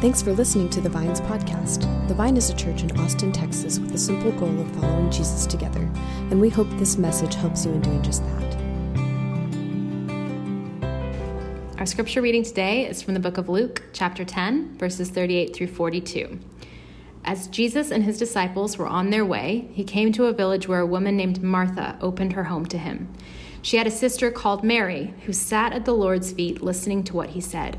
Thanks for listening to the Vines podcast. The Vine is a church in Austin, Texas, with the simple goal of following Jesus together, and we hope this message helps you in doing just that. Our scripture reading today is from the book of Luke, chapter 10, verses 38 through 42. As Jesus and his disciples were on their way, he came to a village where a woman named Martha opened her home to him. She had a sister called Mary, who sat at the Lord's feet listening to what he said.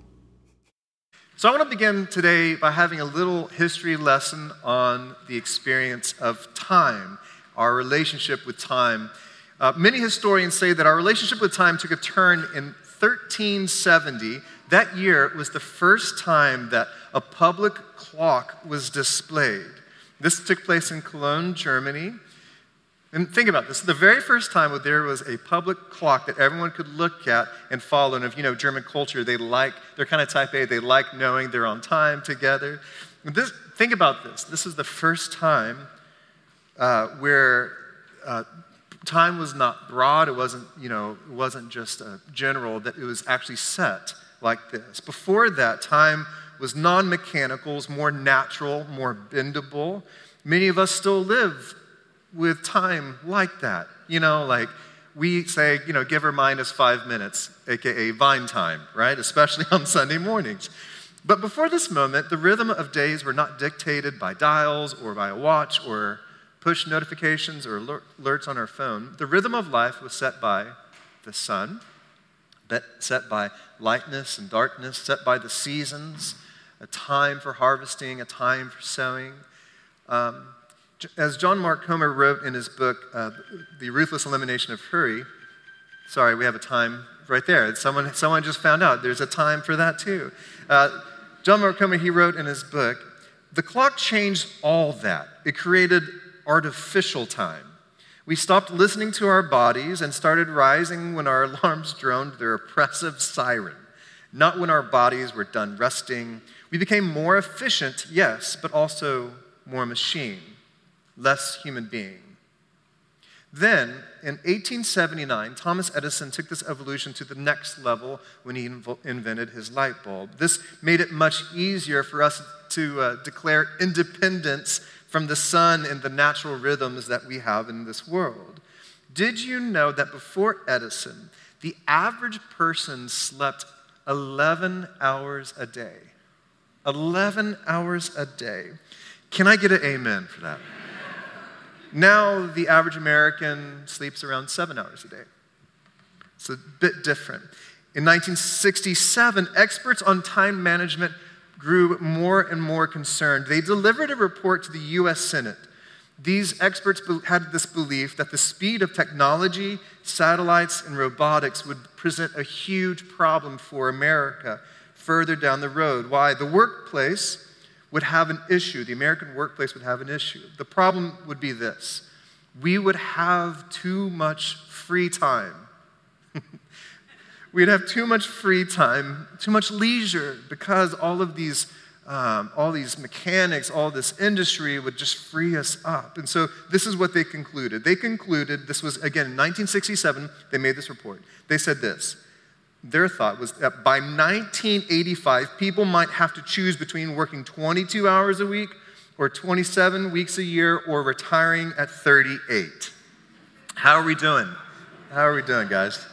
So, I want to begin today by having a little history lesson on the experience of time, our relationship with time. Uh, many historians say that our relationship with time took a turn in 1370. That year was the first time that a public clock was displayed. This took place in Cologne, Germany. And think about this. The very first time there was a public clock that everyone could look at and follow. And if you know German culture, they like, they're kind of type A, they like knowing they're on time together. This, think about this. This is the first time uh, where uh, time was not broad, it wasn't, you know, it wasn't just general, that it was actually set like this. Before that, time was non mechanical, was more natural, more bendable. Many of us still live with time like that. You know, like we say, you know, give her minus five minutes, aka vine time, right? Especially on Sunday mornings. But before this moment, the rhythm of days were not dictated by dials or by a watch or push notifications or alerts on our phone. The rhythm of life was set by the sun, set by lightness and darkness, set by the seasons, a time for harvesting, a time for sowing. Um, as John Mark Comer wrote in his book, uh, The Ruthless Elimination of Hurry, sorry, we have a time right there. Someone, someone just found out there's a time for that too. Uh, John Mark Comer, he wrote in his book, the clock changed all that. It created artificial time. We stopped listening to our bodies and started rising when our alarms droned their oppressive siren, not when our bodies were done resting. We became more efficient, yes, but also more machine less human being. Then, in 1879, Thomas Edison took this evolution to the next level when he inv- invented his light bulb. This made it much easier for us to uh, declare independence from the sun and the natural rhythms that we have in this world. Did you know that before Edison, the average person slept 11 hours a day? 11 hours a day. Can I get an amen for that? Now, the average American sleeps around seven hours a day. It's a bit different. In 1967, experts on time management grew more and more concerned. They delivered a report to the US Senate. These experts had this belief that the speed of technology, satellites, and robotics would present a huge problem for America further down the road. Why? The workplace would have an issue. The American workplace would have an issue. The problem would be this we would have too much free time. We'd have too much free time, too much leisure, because all of these, um, all these mechanics, all this industry would just free us up. And so this is what they concluded. They concluded, this was again in 1967, they made this report. They said this their thought was that by 1985, people might have to choose between working 22 hours a week or 27 weeks a year or retiring at 38. How are we doing? How are we doing, guys?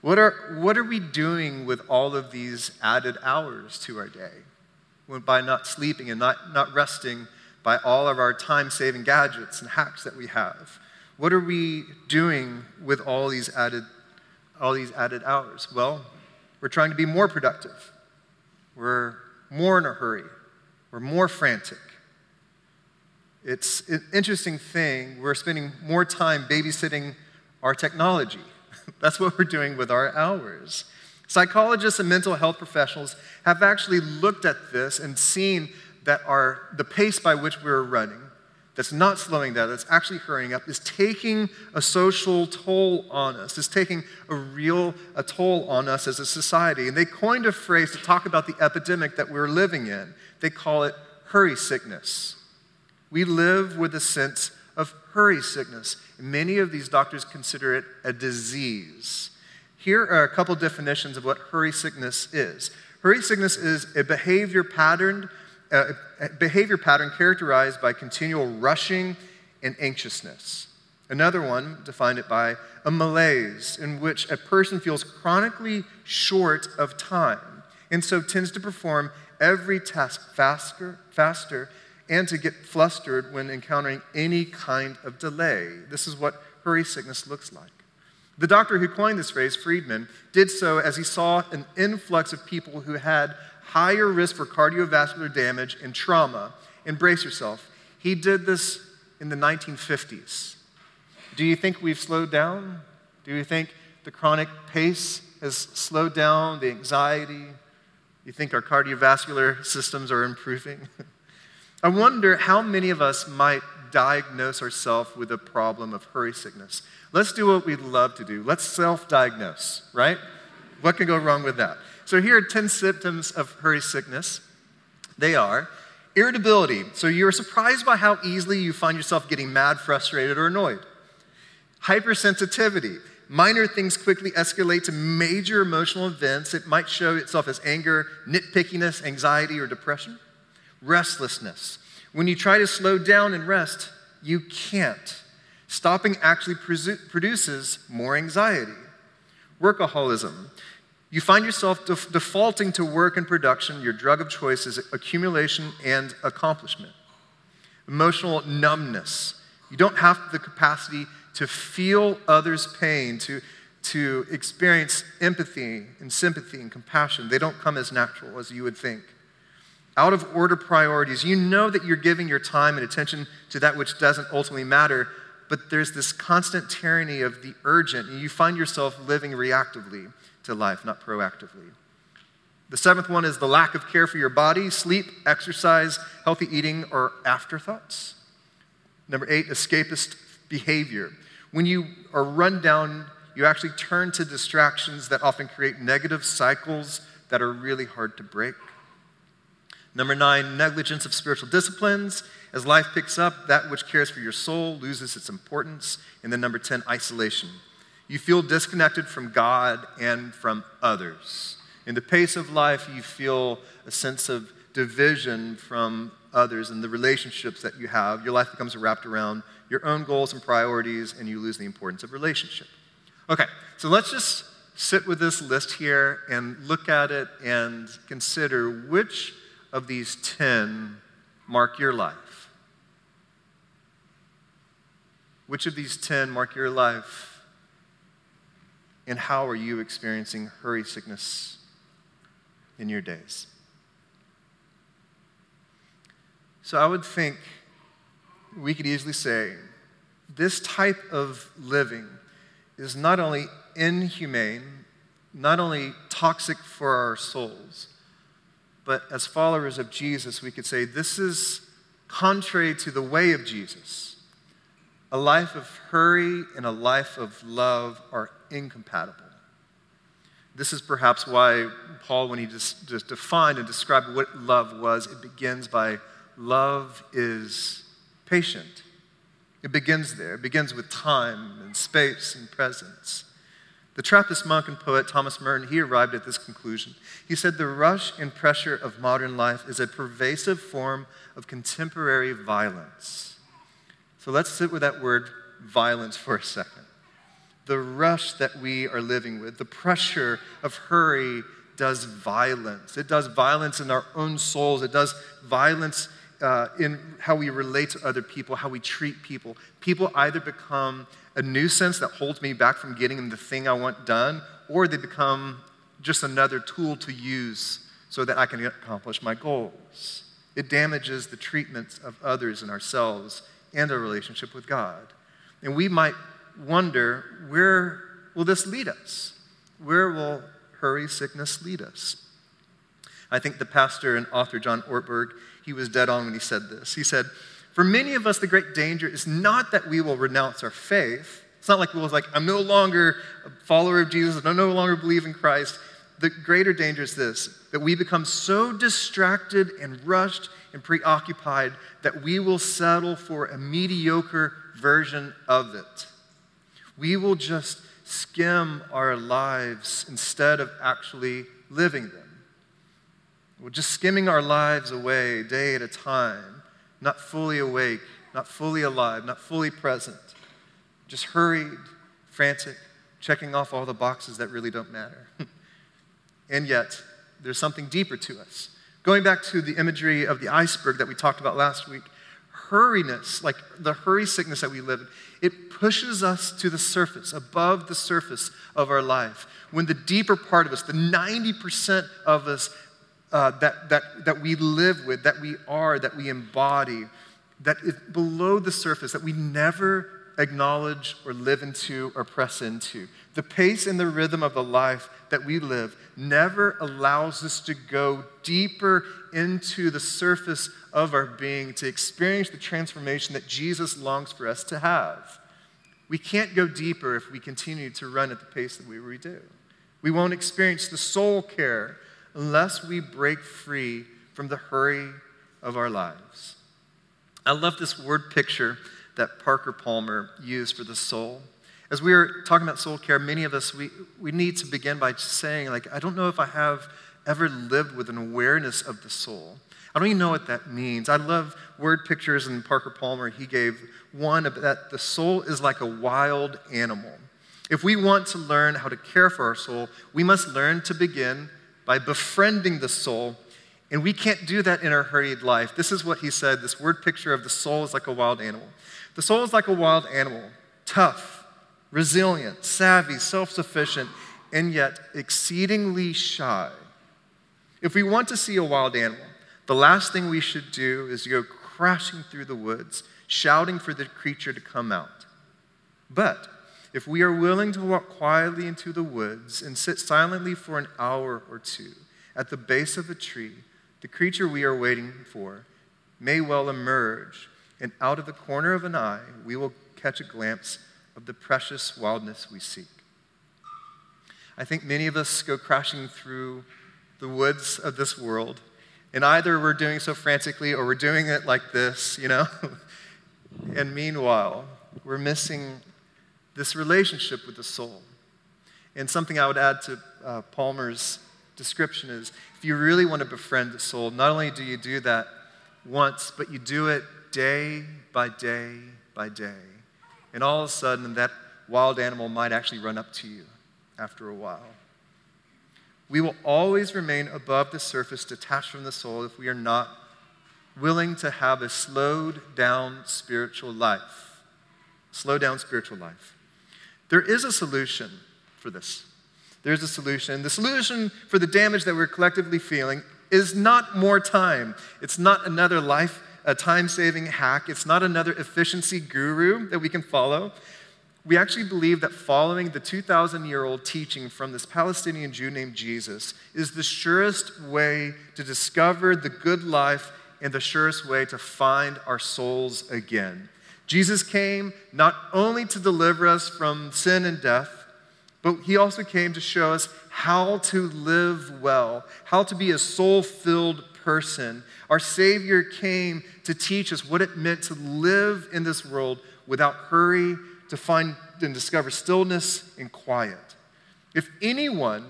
What are, what are we doing with all of these added hours to our day? When, by not sleeping and not, not resting, by all of our time saving gadgets and hacks that we have? What are we doing with all these added all these added hours? Well, we're trying to be more productive. We're more in a hurry. We're more frantic. It's an interesting thing. We're spending more time babysitting our technology. That's what we're doing with our hours. Psychologists and mental health professionals have actually looked at this and seen that our, the pace by which we're running, that's not slowing down, that's actually hurrying up, is taking a social toll on us, is taking a real a toll on us as a society. And they coined a phrase to talk about the epidemic that we're living in. They call it hurry sickness. We live with a sense of hurry sickness. Many of these doctors consider it a disease. Here are a couple definitions of what hurry sickness is. Hurry sickness is a behavior pattern, a behavior pattern characterized by continual rushing and anxiousness. Another one defined it by a malaise in which a person feels chronically short of time and so tends to perform every task faster, faster and to get flustered when encountering any kind of delay. This is what hurry sickness looks like. The doctor who coined this phrase, Friedman, did so as he saw an influx of people who had higher risk for cardiovascular damage and trauma. And brace yourself, he did this in the 1950s. Do you think we've slowed down? Do you think the chronic pace has slowed down, the anxiety? You think our cardiovascular systems are improving? I wonder how many of us might diagnose ourselves with a problem of hurry sickness. Let's do what we love to do. Let's self diagnose, right? What can go wrong with that? So, here are 10 symptoms of hurry sickness. They are irritability. So, you're surprised by how easily you find yourself getting mad, frustrated, or annoyed. Hypersensitivity. Minor things quickly escalate to major emotional events. It might show itself as anger, nitpickiness, anxiety, or depression restlessness. When you try to slow down and rest, you can't. Stopping actually produces more anxiety. Workaholism. You find yourself def- defaulting to work and production. Your drug of choice is accumulation and accomplishment. Emotional numbness. You don't have the capacity to feel others' pain, to, to experience empathy and sympathy and compassion. They don't come as natural as you would think out of order priorities. You know that you're giving your time and attention to that which doesn't ultimately matter, but there's this constant tyranny of the urgent, and you find yourself living reactively to life, not proactively. The seventh one is the lack of care for your body, sleep, exercise, healthy eating, or afterthoughts. Number eight, escapist behavior. When you are run down, you actually turn to distractions that often create negative cycles that are really hard to break. Number nine, negligence of spiritual disciplines. As life picks up, that which cares for your soul loses its importance. And then number 10, isolation. You feel disconnected from God and from others. In the pace of life, you feel a sense of division from others and the relationships that you have. Your life becomes wrapped around your own goals and priorities, and you lose the importance of relationship. Okay, so let's just sit with this list here and look at it and consider which of these 10 mark your life? Which of these 10 mark your life? And how are you experiencing hurry sickness in your days? So I would think we could easily say this type of living is not only inhumane, not only toxic for our souls, but as followers of Jesus, we could say this is contrary to the way of Jesus. A life of hurry and a life of love are incompatible. This is perhaps why Paul, when he just, just defined and described what love was, it begins by love is patient. It begins there. It begins with time and space and presence. The Trappist monk and poet Thomas Merton, he arrived at this conclusion. He said, The rush and pressure of modern life is a pervasive form of contemporary violence. So let's sit with that word violence for a second. The rush that we are living with, the pressure of hurry does violence. It does violence in our own souls, it does violence uh, in how we relate to other people, how we treat people. People either become a nuisance that holds me back from getting the thing I want done, or they become just another tool to use so that I can accomplish my goals. It damages the treatments of others and ourselves and our relationship with God. And we might wonder where will this lead us? Where will hurry sickness lead us? I think the pastor and author John Ortberg, he was dead on when he said this. He said, For many of us, the great danger is not that we will renounce our faith. It's not like we'll like, I'm no longer a follower of Jesus, I no longer believe in Christ. The greater danger is this that we become so distracted and rushed and preoccupied that we will settle for a mediocre version of it. We will just skim our lives instead of actually living them. We're just skimming our lives away day at a time, not fully awake, not fully alive, not fully present, just hurried, frantic, checking off all the boxes that really don't matter. and yet, there's something deeper to us. Going back to the imagery of the iceberg that we talked about last week, hurriness, like the hurry sickness that we live in, it pushes us to the surface, above the surface of our life. When the deeper part of us, the 90% of us uh, that, that, that we live with, that we are, that we embody, that is below the surface, that we never acknowledge or live into or press into. The pace and the rhythm of the life that we live never allows us to go deeper into the surface of our being to experience the transformation that Jesus longs for us to have. We can't go deeper if we continue to run at the pace that we do. We won't experience the soul care unless we break free from the hurry of our lives. I love this word picture that Parker Palmer used for the soul. As we were talking about soul care, many of us, we, we need to begin by saying, like, I don't know if I have ever lived with an awareness of the soul. I don't even know what that means. I love word pictures, and Parker Palmer, he gave one that the soul is like a wild animal. If we want to learn how to care for our soul, we must learn to begin by befriending the soul and we can't do that in our hurried life. This is what he said this word picture of the soul is like a wild animal. The soul is like a wild animal, tough, resilient, savvy, self sufficient, and yet exceedingly shy. If we want to see a wild animal, the last thing we should do is go crashing through the woods, shouting for the creature to come out. But if we are willing to walk quietly into the woods and sit silently for an hour or two at the base of a tree, the creature we are waiting for may well emerge and out of the corner of an eye, we will catch a glimpse of the precious wildness we seek. I think many of us go crashing through the woods of this world, and either we're doing so frantically or we're doing it like this, you know? and meanwhile, we're missing this relationship with the soul. And something I would add to uh, Palmer's description is if you really want to befriend the soul, not only do you do that once, but you do it day by day by day. And all of a sudden, that wild animal might actually run up to you after a while. We will always remain above the surface, detached from the soul, if we are not willing to have a slowed down spiritual life. Slow down spiritual life. There is a solution for this. There's a solution. The solution for the damage that we're collectively feeling is not more time. It's not another life a time saving hack. It's not another efficiency guru that we can follow. We actually believe that following the 2,000 year old teaching from this Palestinian Jew named Jesus is the surest way to discover the good life and the surest way to find our souls again. Jesus came not only to deliver us from sin and death, but he also came to show us how to live well, how to be a soul filled person. Our Savior came to teach us what it meant to live in this world without hurry, to find and discover stillness and quiet. If anyone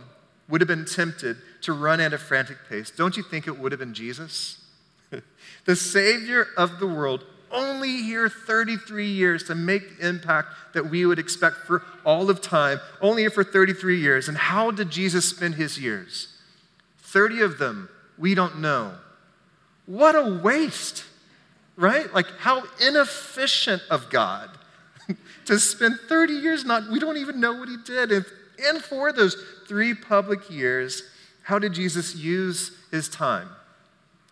would have been tempted to run at a frantic pace, don't you think it would have been Jesus? the Savior of the world, only here 33 years to make the impact that we would expect for all of time, only here for 33 years. And how did Jesus spend his years? 30 of them we don't know. What a waste, right? Like, how inefficient of God to spend 30 years not, we don't even know what he did. And, and for those three public years, how did Jesus use his time?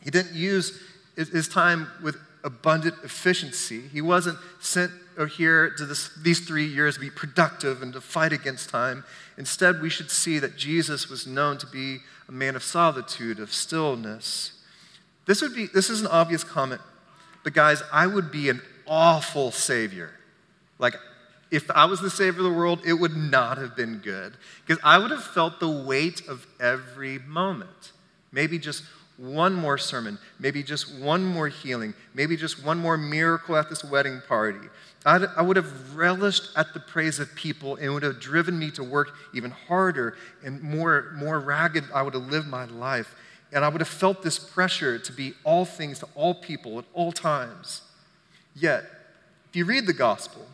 He didn't use his time with abundant efficiency. He wasn't sent here to this, these three years to be productive and to fight against time. Instead, we should see that Jesus was known to be a man of solitude, of stillness. This, would be, this is an obvious comment, But guys, I would be an awful savior. Like, if I was the savior of the world, it would not have been good because I would have felt the weight of every moment. Maybe just one more sermon, maybe just one more healing, maybe just one more miracle at this wedding party. I'd, I would have relished at the praise of people and would have driven me to work even harder and more, more ragged. I would have lived my life. And I would have felt this pressure to be all things to all people at all times. Yet, if you read the gospel,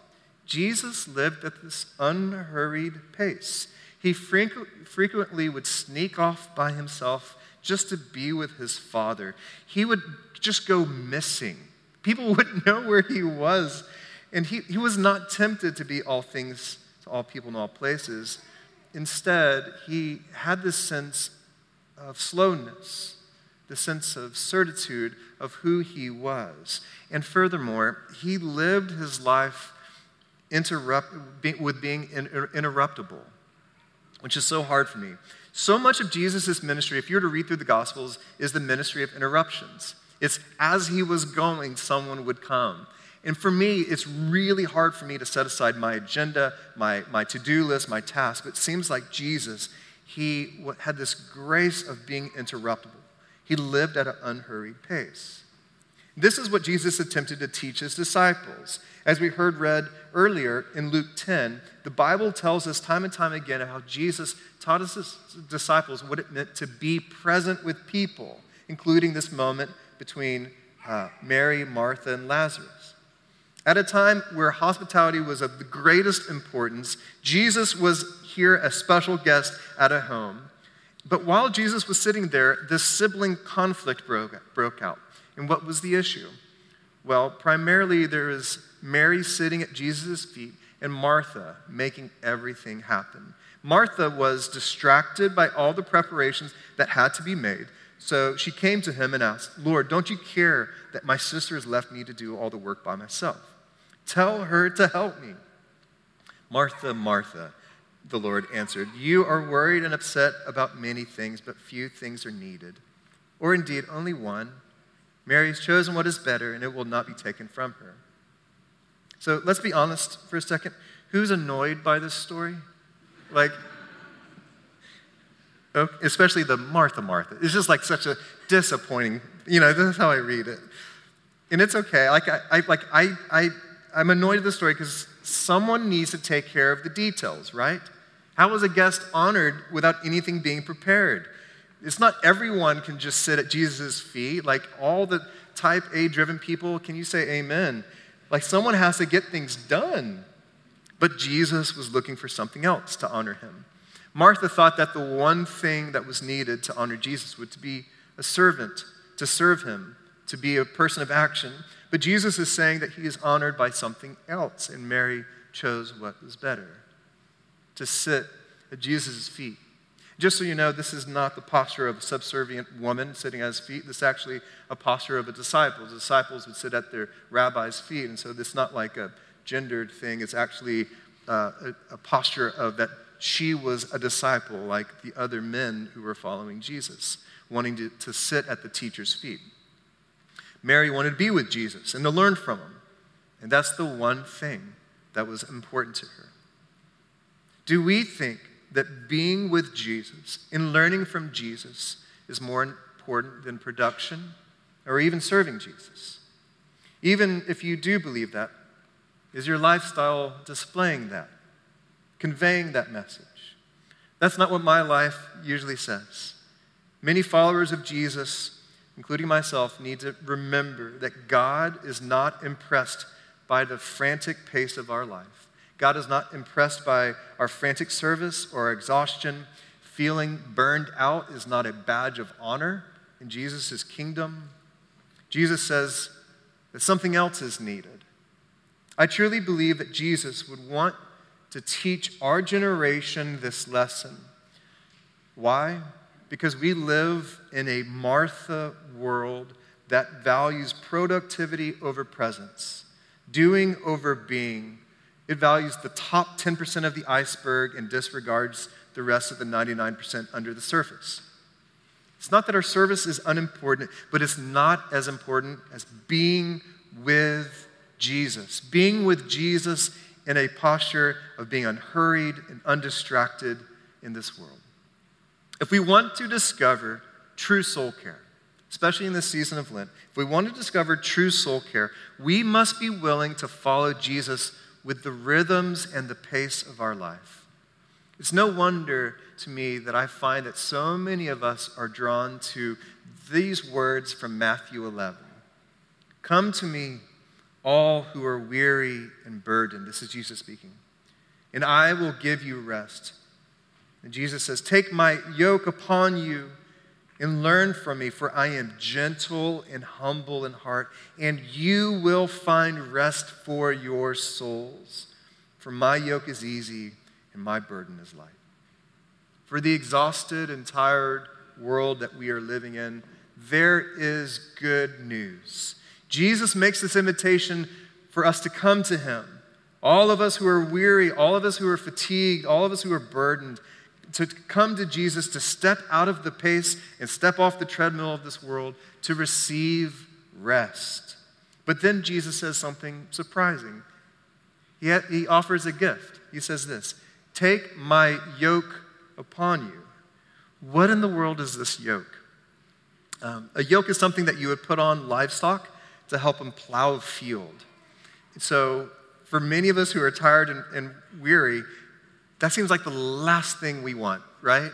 Jesus lived at this unhurried pace. He frequently would sneak off by himself just to be with his father. He would just go missing. People wouldn't know where he was. And he, he was not tempted to be all things to all people in all places. Instead, he had this sense of slowness, the sense of certitude of who he was. And furthermore, he lived his life interrupt, with being interruptible, which is so hard for me. So much of Jesus' ministry, if you were to read through the Gospels, is the ministry of interruptions. It's as he was going, someone would come. And for me, it's really hard for me to set aside my agenda, my, my to do list, my task. But it seems like Jesus, he had this grace of being interruptible. He lived at an unhurried pace. This is what Jesus attempted to teach his disciples. As we heard read earlier in Luke 10, the Bible tells us time and time again how Jesus taught his disciples what it meant to be present with people, including this moment between uh, Mary, Martha, and Lazarus. At a time where hospitality was of the greatest importance, Jesus was here a special guest at a home. But while Jesus was sitting there, this sibling conflict broke, broke out. And what was the issue? Well, primarily there was Mary sitting at Jesus' feet and Martha making everything happen. Martha was distracted by all the preparations that had to be made. So she came to him and asked, Lord, don't you care that my sister has left me to do all the work by myself? Tell her to help me. Martha, Martha, the Lord answered, You are worried and upset about many things, but few things are needed. Or indeed, only one. Mary has chosen what is better, and it will not be taken from her. So let's be honest for a second. Who's annoyed by this story? Like, especially the Martha, Martha. It's just like such a disappointing, you know, this is how I read it. And it's okay. Like, I, I like, I, I I'm annoyed at the story because someone needs to take care of the details, right? How was a guest honored without anything being prepared? It's not everyone can just sit at Jesus' feet. Like all the type A driven people, can you say amen? Like someone has to get things done. But Jesus was looking for something else to honor him. Martha thought that the one thing that was needed to honor Jesus would to be a servant, to serve him, to be a person of action. But Jesus is saying that he is honored by something else, and Mary chose what was better to sit at Jesus' feet. Just so you know, this is not the posture of a subservient woman sitting at his feet. This is actually a posture of a disciple. The disciples would sit at their rabbi's feet, and so this is not like a gendered thing. It's actually uh, a, a posture of that she was a disciple like the other men who were following Jesus, wanting to, to sit at the teacher's feet. Mary wanted to be with Jesus and to learn from him. And that's the one thing that was important to her. Do we think that being with Jesus and learning from Jesus is more important than production or even serving Jesus? Even if you do believe that, is your lifestyle displaying that, conveying that message? That's not what my life usually says. Many followers of Jesus including myself, need to remember that God is not impressed by the frantic pace of our life. God is not impressed by our frantic service or our exhaustion. Feeling burned out is not a badge of honor in Jesus' kingdom. Jesus says that something else is needed. I truly believe that Jesus would want to teach our generation this lesson. Why? because we live in a Martha world that values productivity over presence, doing over being. It values the top 10% of the iceberg and disregards the rest of the 99% under the surface. It's not that our service is unimportant, but it's not as important as being with Jesus, being with Jesus in a posture of being unhurried and undistracted in this world. If we want to discover true soul care, especially in this season of Lent, if we want to discover true soul care, we must be willing to follow Jesus with the rhythms and the pace of our life. It's no wonder to me that I find that so many of us are drawn to these words from Matthew 11 Come to me, all who are weary and burdened. This is Jesus speaking. And I will give you rest. And Jesus says, Take my yoke upon you and learn from me, for I am gentle and humble in heart, and you will find rest for your souls. For my yoke is easy and my burden is light. For the exhausted and tired world that we are living in, there is good news. Jesus makes this invitation for us to come to him. All of us who are weary, all of us who are fatigued, all of us who are burdened, to come to Jesus, to step out of the pace and step off the treadmill of this world to receive rest. But then Jesus says something surprising. He, he offers a gift. He says this Take my yoke upon you. What in the world is this yoke? Um, a yoke is something that you would put on livestock to help them plow a field. So, for many of us who are tired and, and weary, that seems like the last thing we want, right?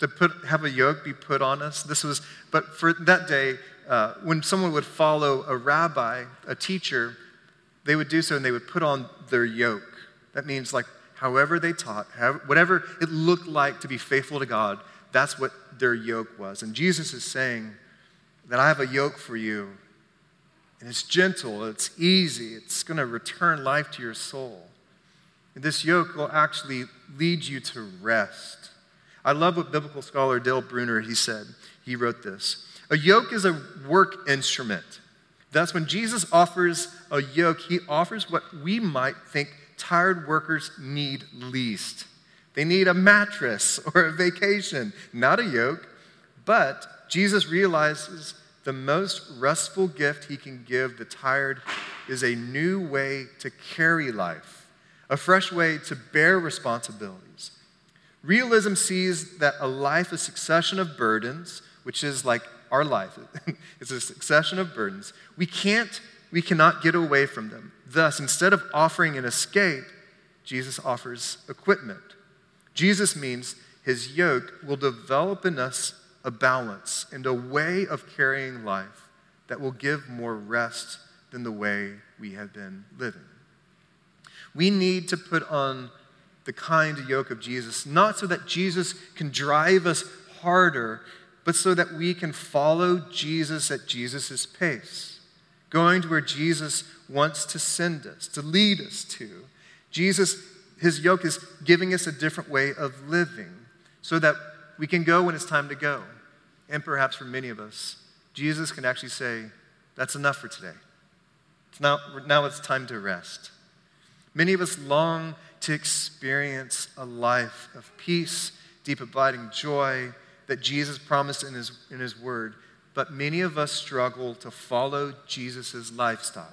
To put, have a yoke be put on us. This was, but for that day, uh, when someone would follow a rabbi, a teacher, they would do so and they would put on their yoke. That means like however they taught, however, whatever it looked like to be faithful to God, that's what their yoke was. And Jesus is saying that I have a yoke for you, and it's gentle, it's easy, it's going to return life to your soul. This yoke will actually lead you to rest. I love what biblical scholar Dale Bruner he said. He wrote this. A yoke is a work instrument. Thus, when Jesus offers a yoke, he offers what we might think tired workers need least. They need a mattress or a vacation, not a yoke. But Jesus realizes the most restful gift he can give the tired is a new way to carry life a fresh way to bear responsibilities. Realism sees that a life, a succession of burdens, which is like our life, it's a succession of burdens. We can't, we cannot get away from them. Thus, instead of offering an escape, Jesus offers equipment. Jesus means his yoke will develop in us a balance and a way of carrying life that will give more rest than the way we have been living. We need to put on the kind yoke of Jesus, not so that Jesus can drive us harder, but so that we can follow Jesus at Jesus' pace, going to where Jesus wants to send us, to lead us to. Jesus, his yoke is giving us a different way of living so that we can go when it's time to go. And perhaps for many of us, Jesus can actually say, That's enough for today. It's now, now it's time to rest. Many of us long to experience a life of peace, deep abiding joy that Jesus promised in his, in his word, but many of us struggle to follow Jesus' lifestyle.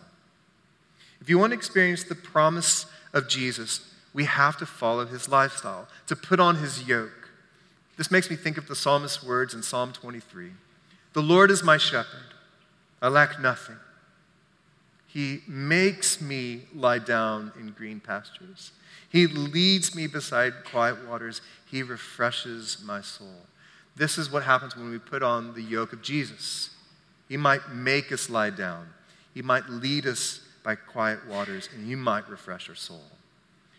If you want to experience the promise of Jesus, we have to follow his lifestyle, to put on his yoke. This makes me think of the psalmist's words in Psalm 23 The Lord is my shepherd, I lack nothing. He makes me lie down in green pastures. He leads me beside quiet waters. He refreshes my soul. This is what happens when we put on the yoke of Jesus. He might make us lie down, He might lead us by quiet waters, and He might refresh our soul.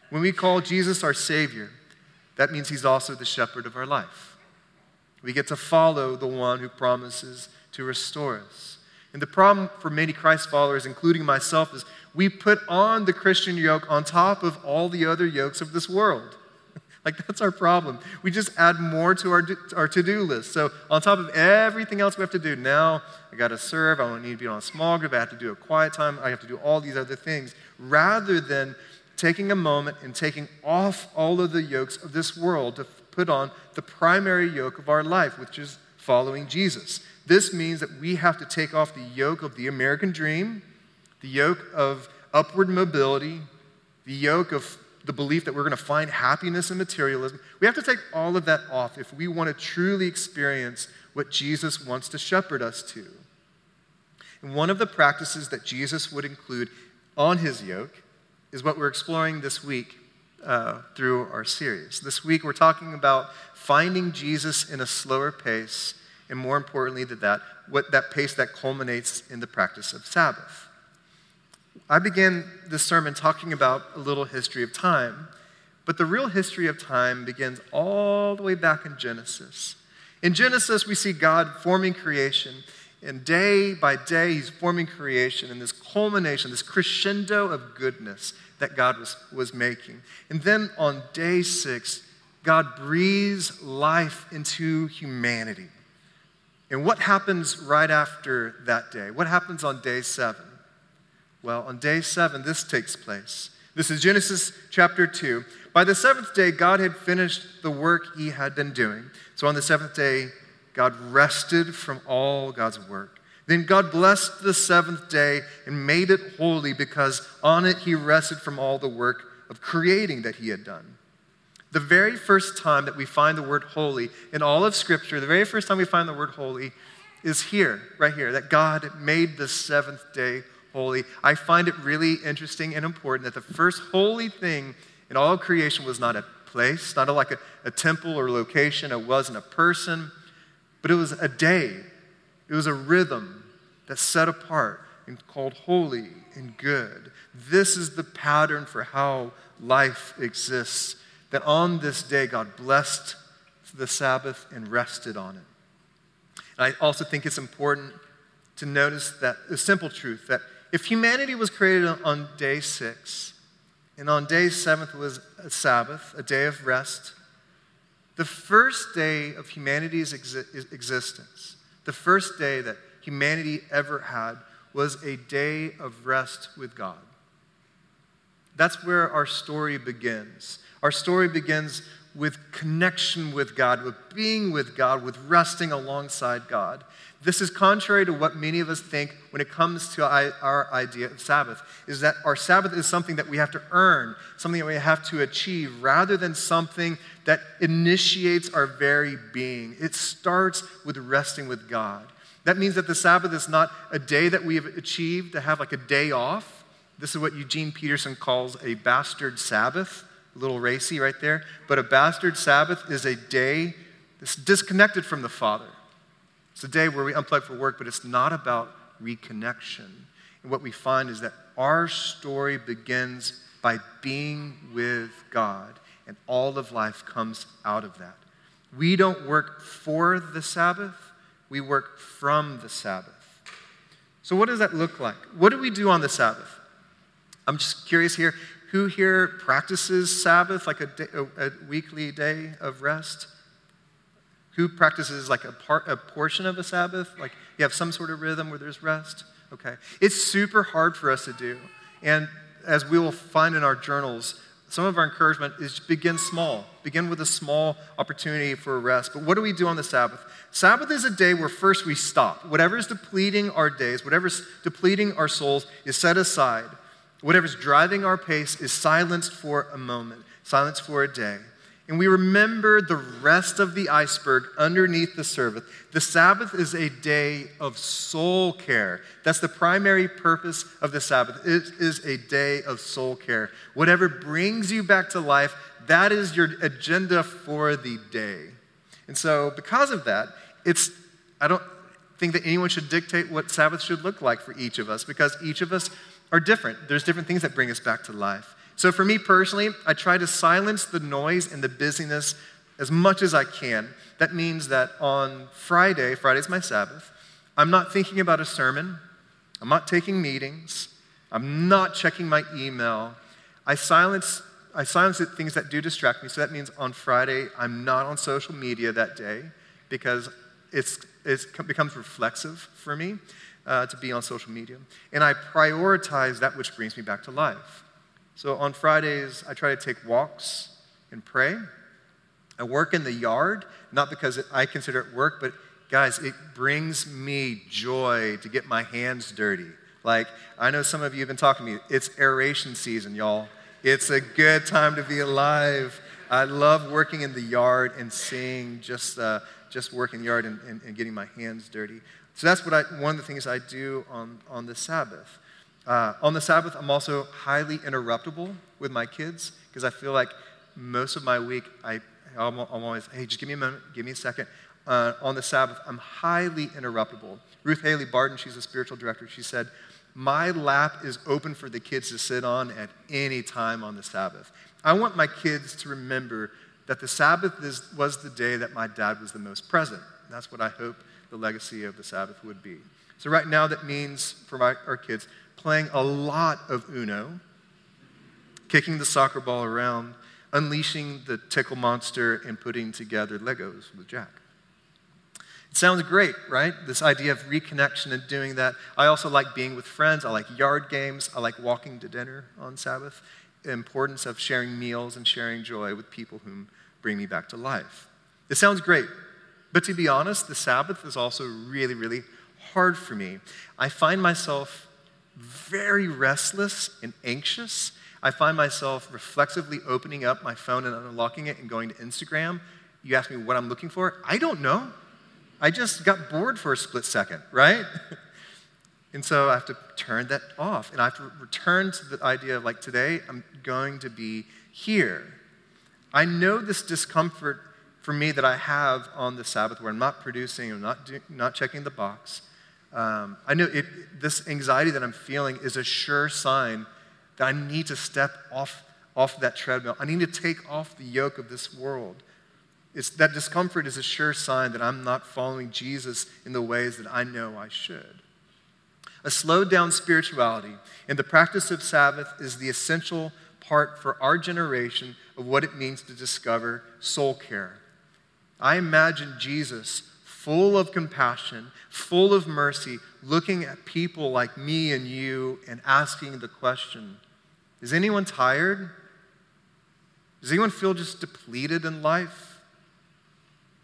When we call Jesus our Savior, that means He's also the shepherd of our life. We get to follow the one who promises to restore us. And the problem for many Christ followers, including myself, is we put on the Christian yoke on top of all the other yokes of this world. like, that's our problem. We just add more to our, our to do list. So, on top of everything else we have to do, now I got to serve, I don't need to be on a small group, I have to do a quiet time, I have to do all these other things, rather than taking a moment and taking off all of the yokes of this world to put on the primary yoke of our life, which is following Jesus. This means that we have to take off the yoke of the American dream the yoke of upward mobility, the yoke of the belief that we're going to find happiness in materialism. We have to take all of that off if we want to truly experience what Jesus wants to shepherd us to. And one of the practices that Jesus would include on his yoke is what we're exploring this week uh, through our series. This week, we're talking about finding Jesus in a slower pace, and more importantly than that, what that pace that culminates in the practice of Sabbath. I began this sermon talking about a little history of time, but the real history of time begins all the way back in Genesis. In Genesis, we see God forming creation, and day by day, He's forming creation in this culmination, this crescendo of goodness that God was, was making. And then on day six, God breathes life into humanity. And what happens right after that day? What happens on day seven? Well, on day seven, this takes place. This is Genesis chapter 2. By the seventh day, God had finished the work he had been doing. So on the seventh day, God rested from all God's work. Then God blessed the seventh day and made it holy because on it he rested from all the work of creating that he had done. The very first time that we find the word holy in all of Scripture, the very first time we find the word holy is here, right here, that God made the seventh day holy. I find it really interesting and important that the first holy thing in all creation was not a place, not a, like a, a temple or location, it wasn't a person, but it was a day. It was a rhythm that's set apart and called holy and good. This is the pattern for how life exists that on this day God blessed the Sabbath and rested on it. And I also think it's important to notice that the simple truth that if humanity was created on day six, and on day seventh was a Sabbath, a day of rest, the first day of humanity's exi- existence, the first day that humanity ever had, was a day of rest with God. That's where our story begins. Our story begins with connection with God, with being with God, with resting alongside God. This is contrary to what many of us think when it comes to our idea of Sabbath, is that our Sabbath is something that we have to earn, something that we have to achieve, rather than something that initiates our very being. It starts with resting with God. That means that the Sabbath is not a day that we have achieved to have like a day off. This is what Eugene Peterson calls a bastard Sabbath a little racy right there. But a bastard Sabbath is a day that's disconnected from the Father. It's a day where we unplug for work, but it's not about reconnection. And what we find is that our story begins by being with God, and all of life comes out of that. We don't work for the Sabbath, we work from the Sabbath. So, what does that look like? What do we do on the Sabbath? I'm just curious here. Who here practices Sabbath, like a, day, a, a weekly day of rest? Who practices like a, part, a portion of a Sabbath? Like you have some sort of rhythm where there's rest? Okay. It's super hard for us to do. And as we will find in our journals, some of our encouragement is begin small. Begin with a small opportunity for rest. But what do we do on the Sabbath? Sabbath is a day where first we stop. Whatever is depleting our days, whatever's depleting our souls is set aside. Whatever's driving our pace is silenced for a moment, silenced for a day. And we remember the rest of the iceberg underneath the surface. The Sabbath is a day of soul care. That's the primary purpose of the Sabbath. It is a day of soul care. Whatever brings you back to life, that is your agenda for the day. And so, because of that, it's, I don't think that anyone should dictate what Sabbath should look like for each of us because each of us are different. There's different things that bring us back to life. So for me personally, I try to silence the noise and the busyness as much as I can. That means that on Friday, Friday's my Sabbath, I'm not thinking about a sermon, I'm not taking meetings, I'm not checking my email. I silence I silence things that do distract me. So that means on Friday, I'm not on social media that day because it's, it becomes reflexive for me uh, to be on social media. And I prioritize that which brings me back to life. So on Fridays, I try to take walks and pray. I work in the yard, not because I consider it work, but guys, it brings me joy to get my hands dirty. Like, I know some of you have been talking to me. It's aeration season, y'all. It's a good time to be alive. I love working in the yard and seeing just, uh, just working the yard and, and, and, getting my hands dirty. So that's what I, one of the things I do on, on the Sabbath. Uh, on the Sabbath, I'm also highly interruptible with my kids because I feel like most of my week, I, I'm, I'm always, hey, just give me a moment, give me a second. Uh, on the Sabbath, I'm highly interruptible. Ruth Haley Barton, she's a spiritual director, she said, My lap is open for the kids to sit on at any time on the Sabbath. I want my kids to remember that the Sabbath is, was the day that my dad was the most present. That's what I hope the legacy of the Sabbath would be. So, right now, that means for my, our kids playing a lot of Uno, kicking the soccer ball around, unleashing the tickle monster, and putting together Legos with Jack. It sounds great, right? This idea of reconnection and doing that. I also like being with friends. I like yard games. I like walking to dinner on Sabbath. The importance of sharing meals and sharing joy with people whom bring me back to life. It sounds great. But to be honest, the Sabbath is also really, really hard for me. I find myself very restless and anxious. I find myself reflexively opening up my phone and unlocking it and going to Instagram. You ask me what I'm looking for? I don't know. I just got bored for a split second, right? and so I have to turn that off. And I have to return to the idea of like, today I'm going to be here. I know this discomfort for me that I have on the Sabbath where I'm not producing, I'm not, do, not checking the box. Um, I know it, this anxiety that I'm feeling is a sure sign that I need to step off, off that treadmill. I need to take off the yoke of this world. It's, that discomfort is a sure sign that I'm not following Jesus in the ways that I know I should. A slowed down spirituality and the practice of Sabbath is the essential part for our generation of what it means to discover soul care. I imagine Jesus full of compassion, full of mercy, looking at people like me and you and asking the question Is anyone tired? Does anyone feel just depleted in life?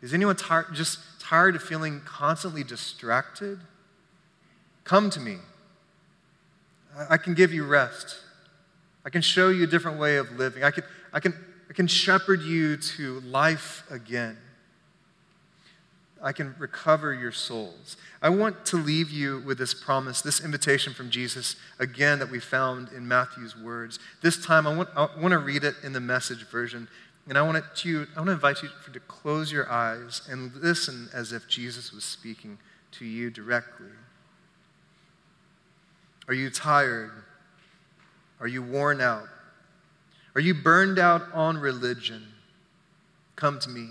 Is anyone tired, just tired of feeling constantly distracted? Come to me. I can give you rest. I can show you a different way of living. I can, I can, I can shepherd you to life again. I can recover your souls. I want to leave you with this promise, this invitation from Jesus, again, that we found in Matthew's words. This time, I want, I want to read it in the message version and I want, to, I want to invite you to close your eyes and listen as if Jesus was speaking to you directly. Are you tired? Are you worn out? Are you burned out on religion? Come to me.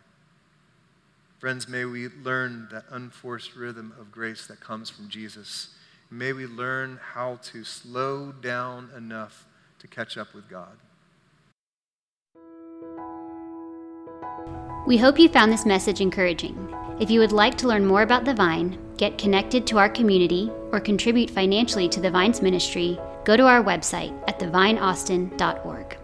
Friends, may we learn that unforced rhythm of grace that comes from Jesus. May we learn how to slow down enough to catch up with God. We hope you found this message encouraging. If you would like to learn more about the Vine, get connected to our community, or contribute financially to the Vine's ministry, go to our website at thevineaustin.org.